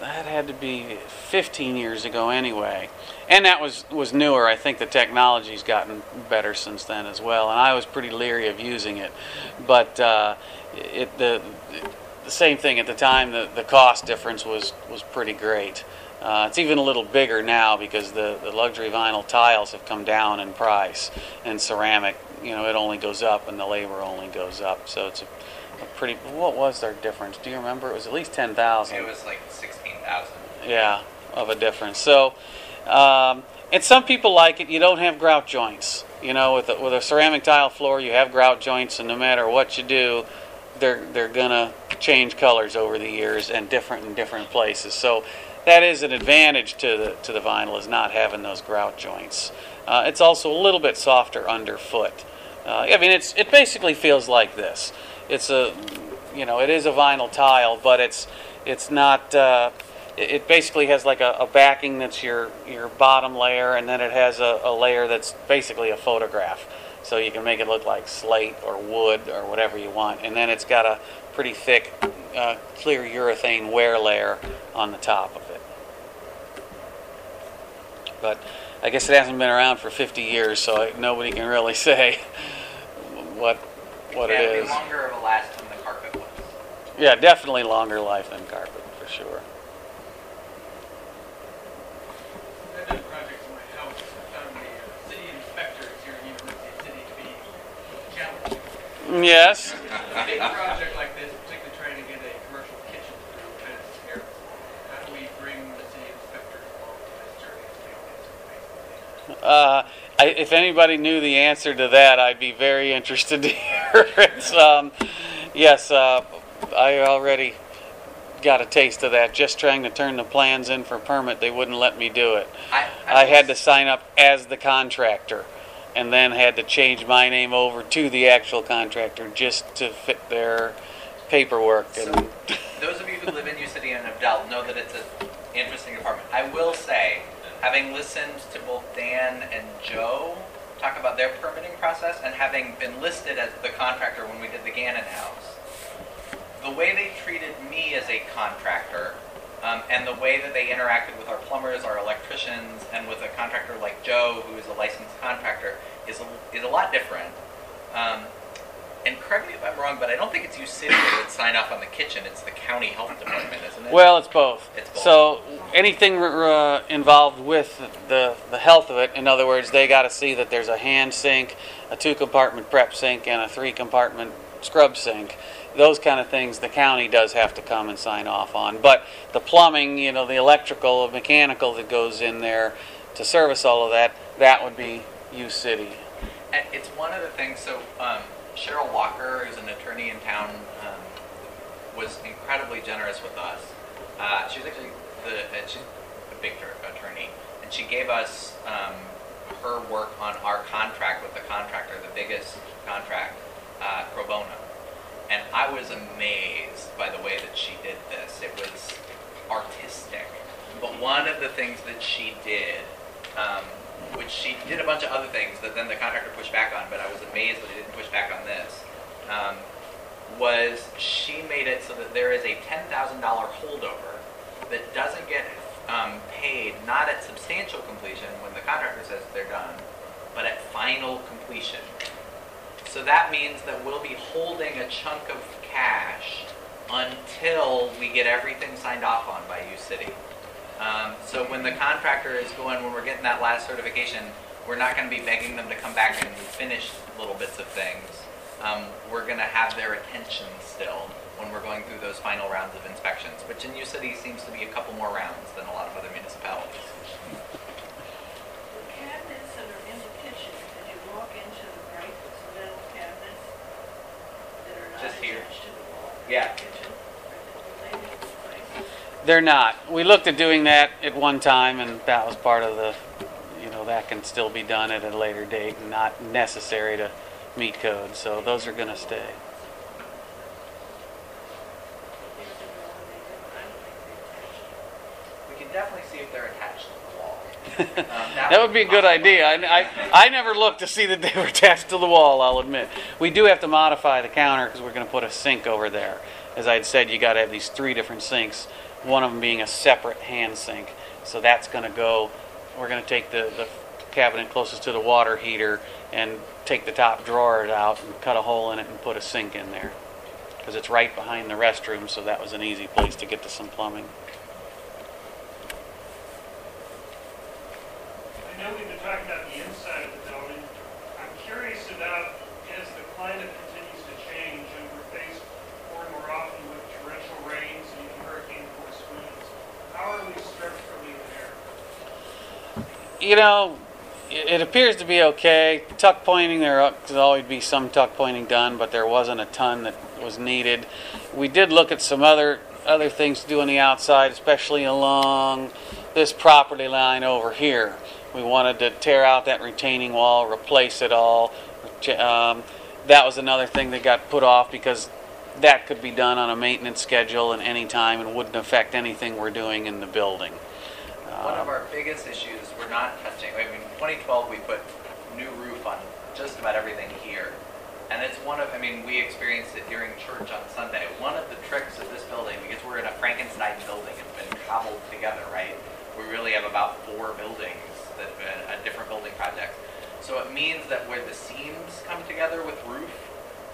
that had to be 15 years ago anyway, and that was was newer. I think the technology's gotten better since then as well, and I was pretty leery of using it, but uh, it the the same thing at the time. The the cost difference was was pretty great. Uh, it's even a little bigger now because the, the luxury vinyl tiles have come down in price, and ceramic, you know, it only goes up, and the labor only goes up. So it's a, a pretty. What was their difference? Do you remember? It was at least ten thousand. It was like sixteen thousand. Yeah, of a difference. So, um, and some people like it. You don't have grout joints. You know, with a, with a ceramic tile floor, you have grout joints, and no matter what you do, they're they're gonna change colors over the years and different in different places. So that is an advantage to the to the vinyl is not having those grout joints. Uh, it's also a little bit softer underfoot. Uh, I mean, it's it basically feels like this. It's a you know it is a vinyl tile, but it's it's not. Uh, it it basically has like a, a backing that's your your bottom layer, and then it has a, a layer that's basically a photograph. So you can make it look like slate or wood or whatever you want, and then it's got a pretty thick, uh, clear urethane wear layer on the top of it. But I guess it hasn't been around for 50 years, so I- nobody can really say what what it it'd is. longer of a last than the carpet was. Yeah, definitely longer life than carpet for sure. I did a project in my house, I found the uh, city inspectors here in University City to be challenging. Yes. A big project like this, particularly trying to get a commercial kitchen through, kind of scary. How do we bring the city inspectors along on this journey as we all get to the Uh, I, if anybody knew the answer to that, I'd be very interested to hear it. Um, yes, uh, I already got a taste of that. Just trying to turn the plans in for permit, they wouldn't let me do it. I, I had to sign up as the contractor, and then had to change my name over to the actual contractor just to fit their paperwork. And So, those of you who live in U City and have dealt know that it's an interesting department. I will say, having listened to both Dan and Joe, talk about their permitting process and having been listed as the contractor when we did the Gannon House. The way they treated me as a contractor um, and the way that they interacted with our plumbers, our electricians, and with a contractor like Joe, who is a licensed contractor, is a, is a lot different. Um, and correct me if I'm wrong, but I don't think it's U City that would sign off on the kitchen. It's the county health department, isn't it? Well, it's both. It's both. So anything uh, involved with the, the health of it, in other words, they got to see that there's a hand sink, a two compartment prep sink, and a three compartment scrub sink. Those kind of things the county does have to come and sign off on. But the plumbing, you know, the electrical, mechanical that goes in there to service all of that, that would be U City. And it's one of the things. So um, Cheryl Walker, who's an attorney in town, um, was incredibly generous with us. Uh, she was actually the uh, she's a big attorney, and she gave us um, her work on our contract with the contractor, the biggest contract, uh, pro bono. And I was amazed by the way that she did this. It was artistic. But one of the things that she did, um, which she did a bunch of other things that then the contractor pushed back on, but I was amazed that he didn't push back on this, um, was she made it so that there is a $10,000 holdover that doesn't get um, paid not at substantial completion when the contractor says they're done, but at final completion. So that means that we'll be holding a chunk of cash until we get everything signed off on by U City. Um, so when the contractor is going, when we're getting that last certification, we're not going to be begging them to come back and finish little bits of things. Um, we're going to have their attention still when we're going through those final rounds of inspections, which in U City seems to be a couple more rounds than a lot of other municipalities. The cabinets that are in the kitchen, as you walk into the bright metal cabinets that are not Just here. attached to the wall. in the Yeah. They're not. We looked at doing that at one time, and that was part of the, you know, that can still be done at a later date and not necessary to meet code. So those are going to stay. These are the only, I don't think they're attached. We can definitely see if they're attached to the wall. Um, That would be a good idea. I, I, I never looked to see that they were attached to the wall, I'll admit. We do have to modify the counter because we're going to put a sink over there. As I had said, you got to have these three different sinks, one of them being a separate hand sink. So that's going to go, we're going to take the, the cabinet closest to the water heater and take the top drawer out and cut a hole in it and put a sink in there. Because it's right behind the restroom, so that was an easy place to get to some plumbing. I know we've been talking about the inside of the building. I'm curious about, as the climate continues to change and we're faced more and more often with torrential rains and even hurricane force winds, how are we structurally there? You know, it, appears to be okay. Tuck pointing, there could always be some tuck pointing done, but there wasn't a ton that was needed. We did look at some other other things to do on the outside, especially along this property line over here. We wanted to tear out that retaining wall, replace it all. Um, that was another thing that got put off because that could be done on a maintenance schedule and any time and wouldn't affect anything we're doing in the building. One of Um, our biggest issues we're not touching. I mean, 2012 we put new roof on just about everything here, and it's one of. I mean, we experienced it during church on Sunday. One of the tricks of this building, because we're in a Frankenstein building, it's been cobbled together, right? We really have about four buildings that have been uh, different building projects. So it means that where the seams come together with roof,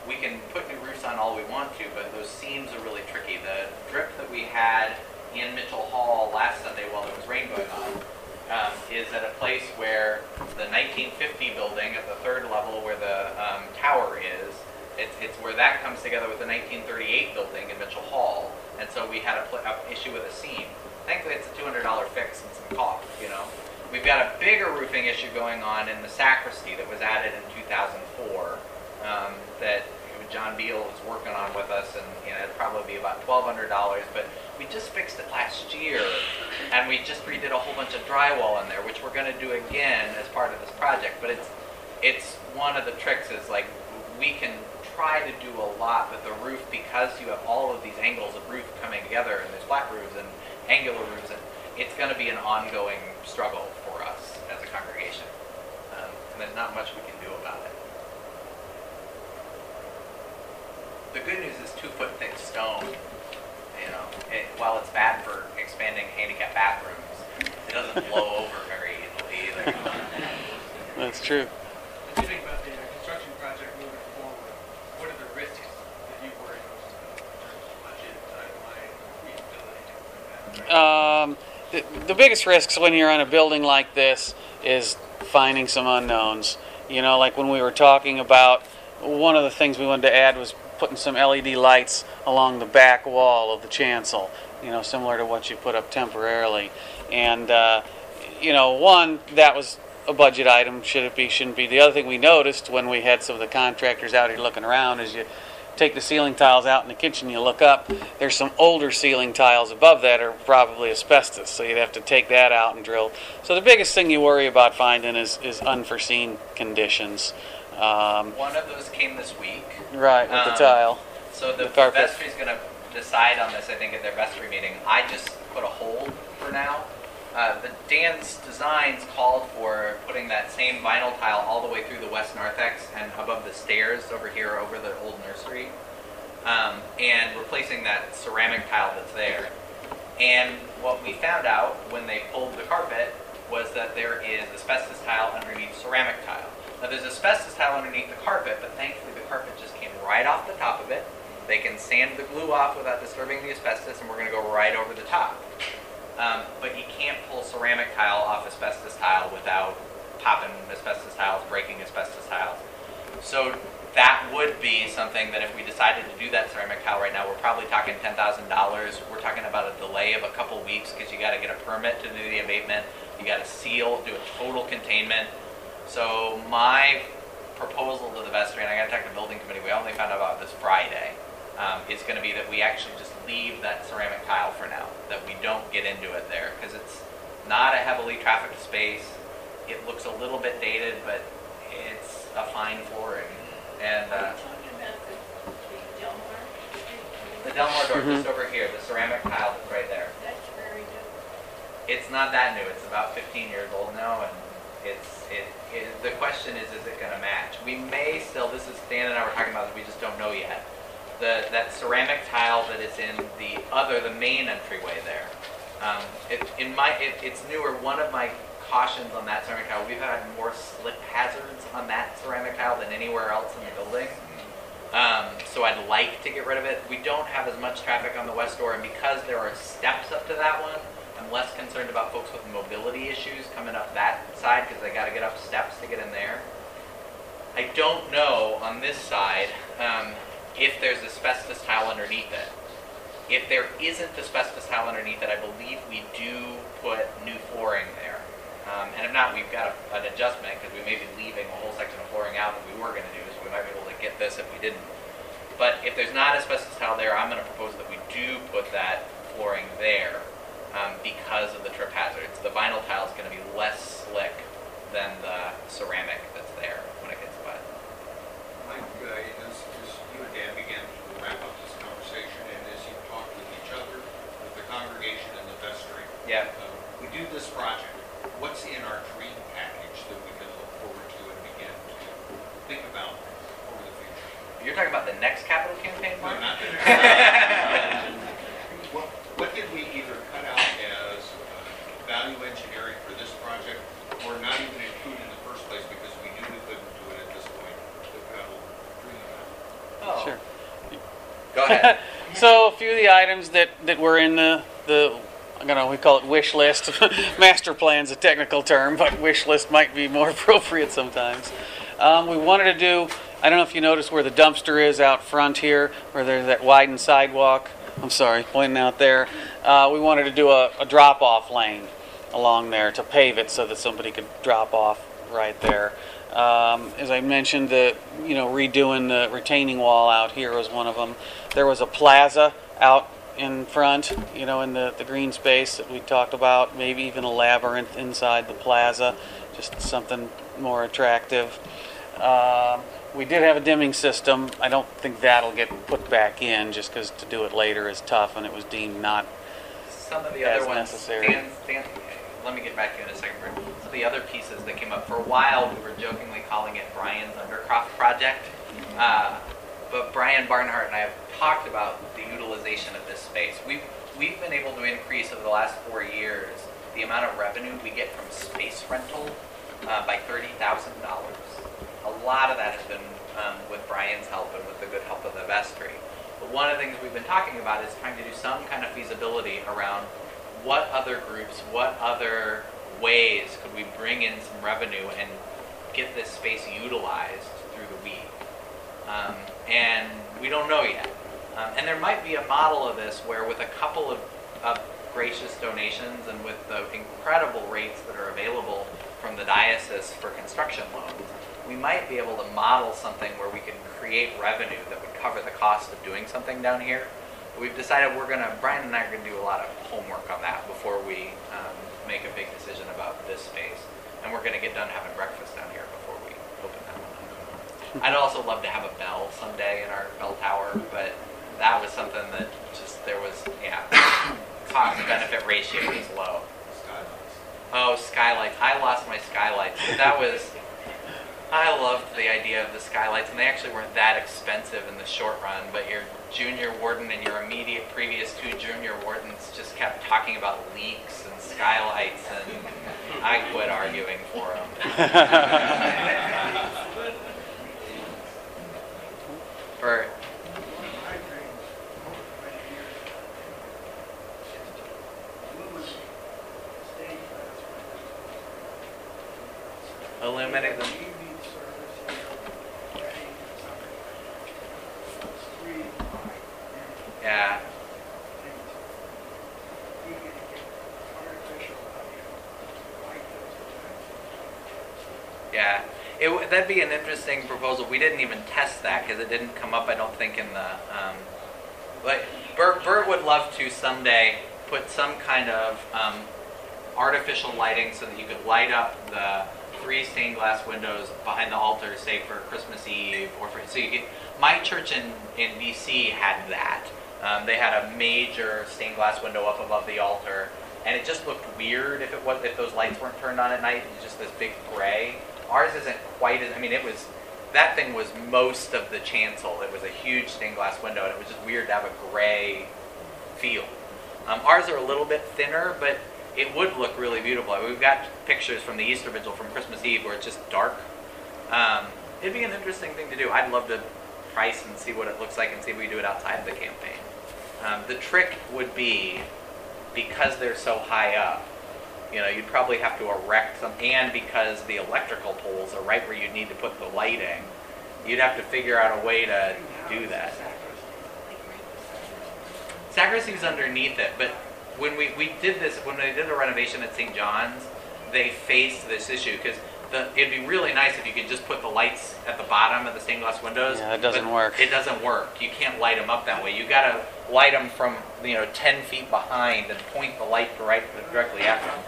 we can put new roofs on all we want to, but those seams are really tricky. The drip that we had in Mitchell Hall last Sunday while there was rain going on um, is at a place where the 1950 building at the third level where the um, tower is, it's, it's where that comes together with the 1938 building in Mitchell Hall. And so we had a, a issue with a seam. Thankfully, it's a $200 fix and some caulk, you know. We've got a bigger roofing issue going on in the sacristy that was added in 2004 um, that John Beal was working on with us, and you know, it'd probably be about $1,200. But we just fixed it last year, and we just redid a whole bunch of drywall in there, which we're going to do again as part of this project. But it's it's one of the tricks is like we can try to do a lot but the roof because you have all of these angles of roof coming together, and there's flat roofs and angular roofs, and it's going to be an ongoing struggle for us as a congregation. Um, and there's not much we can do about it. The good news is two foot thick stone. You know, it, while it's bad for expanding handicap bathrooms, it doesn't blow over very easily either. That's true. As you think about the uh, construction project moving forward, what are the risks that you worry most about in terms of budget, timeline, feasibility, things like that? Um, the, the biggest risks when you're on a building like this is finding some unknowns. You know, like when we were talking about, one of the things we wanted to add was putting some LED lights along the back wall of the chancel, you know, similar to what you put up temporarily. And, uh, you know, one, that was a budget item. Should it be, shouldn't be. The other thing we noticed when we had some of the contractors out here looking around is you take the ceiling tiles out in the kitchen, you look up, there's some older ceiling tiles above that are probably asbestos, so you'd have to take that out and drill. So the biggest thing you worry about finding is, is unforeseen conditions. Um, One of those came this week. right, with the Um, tile. So the The carpet. vestry's gonna decide on this, I think, at their vestry meeting. I just put a hold for now. Uh, the Dan's designs called for putting that same vinyl tile all the way through the west narthex and above the stairs over here, over the old nursery, um, and replacing that ceramic tile that's there. And what we found out when they pulled the carpet was that there is asbestos tile underneath ceramic tile. Now there's asbestos tile underneath the carpet, but thankfully the carpet just came right off the top of it. They can sand the glue off without disturbing the asbestos, and we're going to go right over the top. Um, but you can't pull ceramic tile off asbestos tile without popping asbestos tiles, breaking asbestos tiles. So that would be something that if we decided to do that ceramic tile right now, we're probably talking ten thousand dollars. We're talking about a delay of a couple weeks because you got to get a permit to do the abatement. You got to seal, do a total containment. So my proposal to the vestry, and I got to talk to the building committee. We only found out about this Friday. Um, is going to be that we actually just leave that ceramic tile for now. That we don't get into it there because it's not a heavily trafficked space. It looks a little bit dated, but it's a fine flooring. And uh, Are you talking about the, the Delmar Street? the Delmar door Mhm. just over here, the ceramic tile that's right there. That's very good. It's not that new. It's about 15 years old now, and it's it. The question is, is it going to match? We may still. This is Dan and I were talking about. This, we just don't know yet. The that ceramic tile that is in the other, the main entryway there. Um, it, in my, it, it's newer. One of my cautions on that ceramic tile, we've had more slip hazards on that ceramic tile than anywhere else in the building. Um, so I'd like to get rid of it. We don't have as much traffic on the west door, and because there are steps up to that one, I'm less concerned about folks with mobility issues coming up that side because they got to get up steps to get in there. I don't know on this side um, if there's asbestos tile underneath it. If there isn't asbestos tile underneath it, I believe we do put new flooring there. Um, and if not, we've got a, an adjustment because we may be leaving a whole section of flooring out that we were going to do, so we might be able to get this if we didn't. But if there's not asbestos tile there, I'm going to propose that we do put that flooring there um, because of the trip hazards. The vinyl tile is going to be less slick than the ceramic that's there when it gets wet. Mike, uh, as, as you and Dan began to wrap up this conversation, and as you talked with each other, with the congregation and the vestry, Yeah. uh, we do this project, what's in our dream package that we can look forward to and begin to think about over the future? You're talking about the next capital campaign, Well, Mark? not that- What, what did we either cut out as uh, value engineering for this project, or not even include in the first place because we knew we couldn't do it at this point, that we ought to dream about? Oh. Sure. Go ahead. So a few of the items that, that were in the, the, I'm gonna, we call it wish list. Master plan's a technical term, but wish list might be more appropriate sometimes. Um, we wanted to do, I don't know if you noticed where the dumpster is out front here, where there's that widened sidewalk. I'm sorry, pointing out there. Uh, we wanted to do a, a drop-off lane along there to pave it so that somebody could drop off right there. Um, as I mentioned, the you know redoing the retaining wall out here was one of them. There was a plaza out in front, you know, in the, the green space that we talked about. Maybe even a labyrinth inside the plaza, just something more attractive. Um, we did have a dimming system. I don't think that'll get put back in just because to do it later is tough, and it was deemed not Some of the As other ones, necessary. Dan, Dan, let me get back to you in a second. Some of the other pieces that came up for a while, we were jokingly calling it Brian's Undercroft project. Uh, but Brian Barnhart and I have talked about the utilization of this space. We've we've been able to increase over the last four years the amount of revenue we get from space rental uh, by thirty thousand dollars. A lot of that has been um, with Brian's help and with the good help of the vestry. But one of the things we've been talking about is trying to do some kind of feasibility around what other groups, what other ways could we bring in some revenue and get this space utilized through the week. Um, and we don't know yet. Um, and there might be a model of this where, with a couple of, of gracious donations and with the incredible rates that are available from the diocese for construction loans, we might be able to model something where we can create revenue that would cover the cost of doing something down here. We've decided we're gonna, Brian and I are gonna do a lot of homework on that before we um, make a big decision about this space. And we're gonna get done having breakfast down here before we open that one up. I'd also love to have a bell someday in our bell tower, but that was something that just, there was, yeah, cost benefit ratio was low. Oh, skylights. I lost my skylights. That was. I loved the idea of the skylights, and they actually weren't that expensive in the short run. But your junior warden and your immediate previous two junior wardens just kept talking about leaks and skylights, and I quit arguing for them. For illuminating them. Evening service here, wedding, something. Street light, Yeah. things. You can get artificial out here, like those. Yeah, it, that'd be an interesting proposal. We didn't even test that because it didn't come up, I don't think, in the. Um, but Bert, Bert would love to someday put some kind of um, artificial lighting so that you could light up the three stained glass windows behind the altar, say for Christmas Eve or for. So you could, my church in, in BC had that. Um, they had a major stained glass window up above the altar, and it just looked weird if it was if those lights weren't turned on at night. It was just this big gray. Ours isn't quite as. I mean, it was. That thing was most of the chancel. It was a huge stained glass window, and it was just weird to have a gray feel. Um, ours are a little bit thinner, but it would look really beautiful. We've got pictures from the Easter Vigil from Christmas Eve where it's just dark. Um, it'd be an interesting thing to do. I'd love to price and see what it looks like and see if we do it outside of the campaign. Um, the trick would be because they're so high up, you know, you'd probably have to erect some, and because the electrical poles are right where you'd need to put the lighting, you'd have to figure out a way to do that. Sacristy's underneath it, but when we, we did this, when they did the renovation at St. John's, they faced this issue because the, it'd be really nice if you could just put the lights at the bottom of the stained glass windows. Yeah, it doesn't work. It doesn't work. You can't light them up that way. You got to light them from you know 10 feet behind and point the light right, directly at them.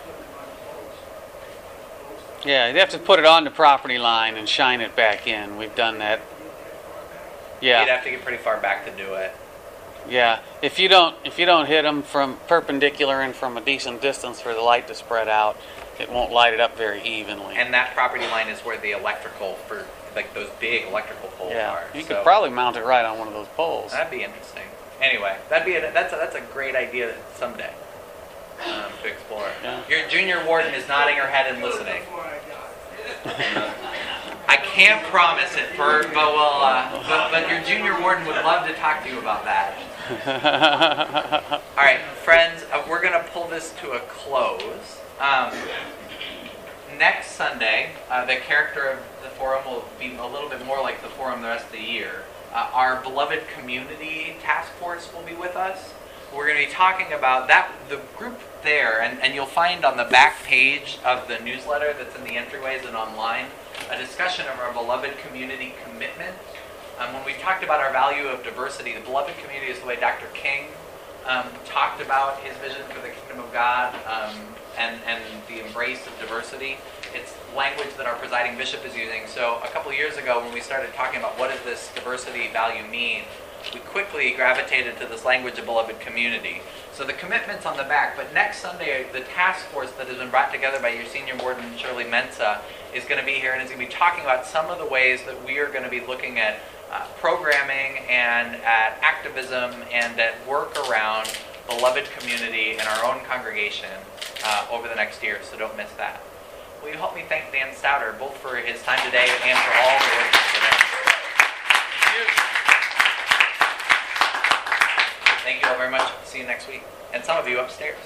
Yeah, you have to put it on the property line and shine it back in. We've done that. Yeah. You'd have to get pretty far back to do it. Yeah. If you don't, if you don't hit them from perpendicular and from a decent distance for the light to spread out, it won't light it up very evenly. And that property line is where the electrical for like those big electrical poles yeah, are. you so- could probably mount it right on one of those poles. That'd be interesting. Anyway, that'd be a, that's a, that's a great idea someday um, to explore. Yeah. Your junior warden is nodding her head and listening. I. I can't promise it, Bert, but well, uh, but, but your junior warden would love to talk to you about that. All right, friends, uh, we're going to pull this to a close. Um, next Sunday, uh, the character of the forum will be a little bit more like the forum the rest of the year. Uh, our beloved community task force will be with us. We're going to be talking about that, the group there, and, and you'll find on the back page of the newsletter that's in the entryways and online a discussion of our beloved community commitment. Um, when we talked about our value of diversity, the beloved community is the way Dr. King um, talked about his vision for the kingdom of God um, and, and the embrace of diversity. It's language that our presiding bishop is using. So a couple years ago, when we started talking about what does this diversity value mean, we quickly gravitated to this language of beloved community. So the commitment's on the back, but next Sunday, the task force that has been brought together by your senior warden, Shirley Mensa, is going to be here and is going to be talking about some of the ways that we are going to be looking at uh, programming and at activism and at work around beloved community in our own congregation uh, over the next year, so don't miss that. Will you help me thank Dan Stauder both for his time today and for all the work he's in? Thank you all very much. See you next week. And some of you upstairs.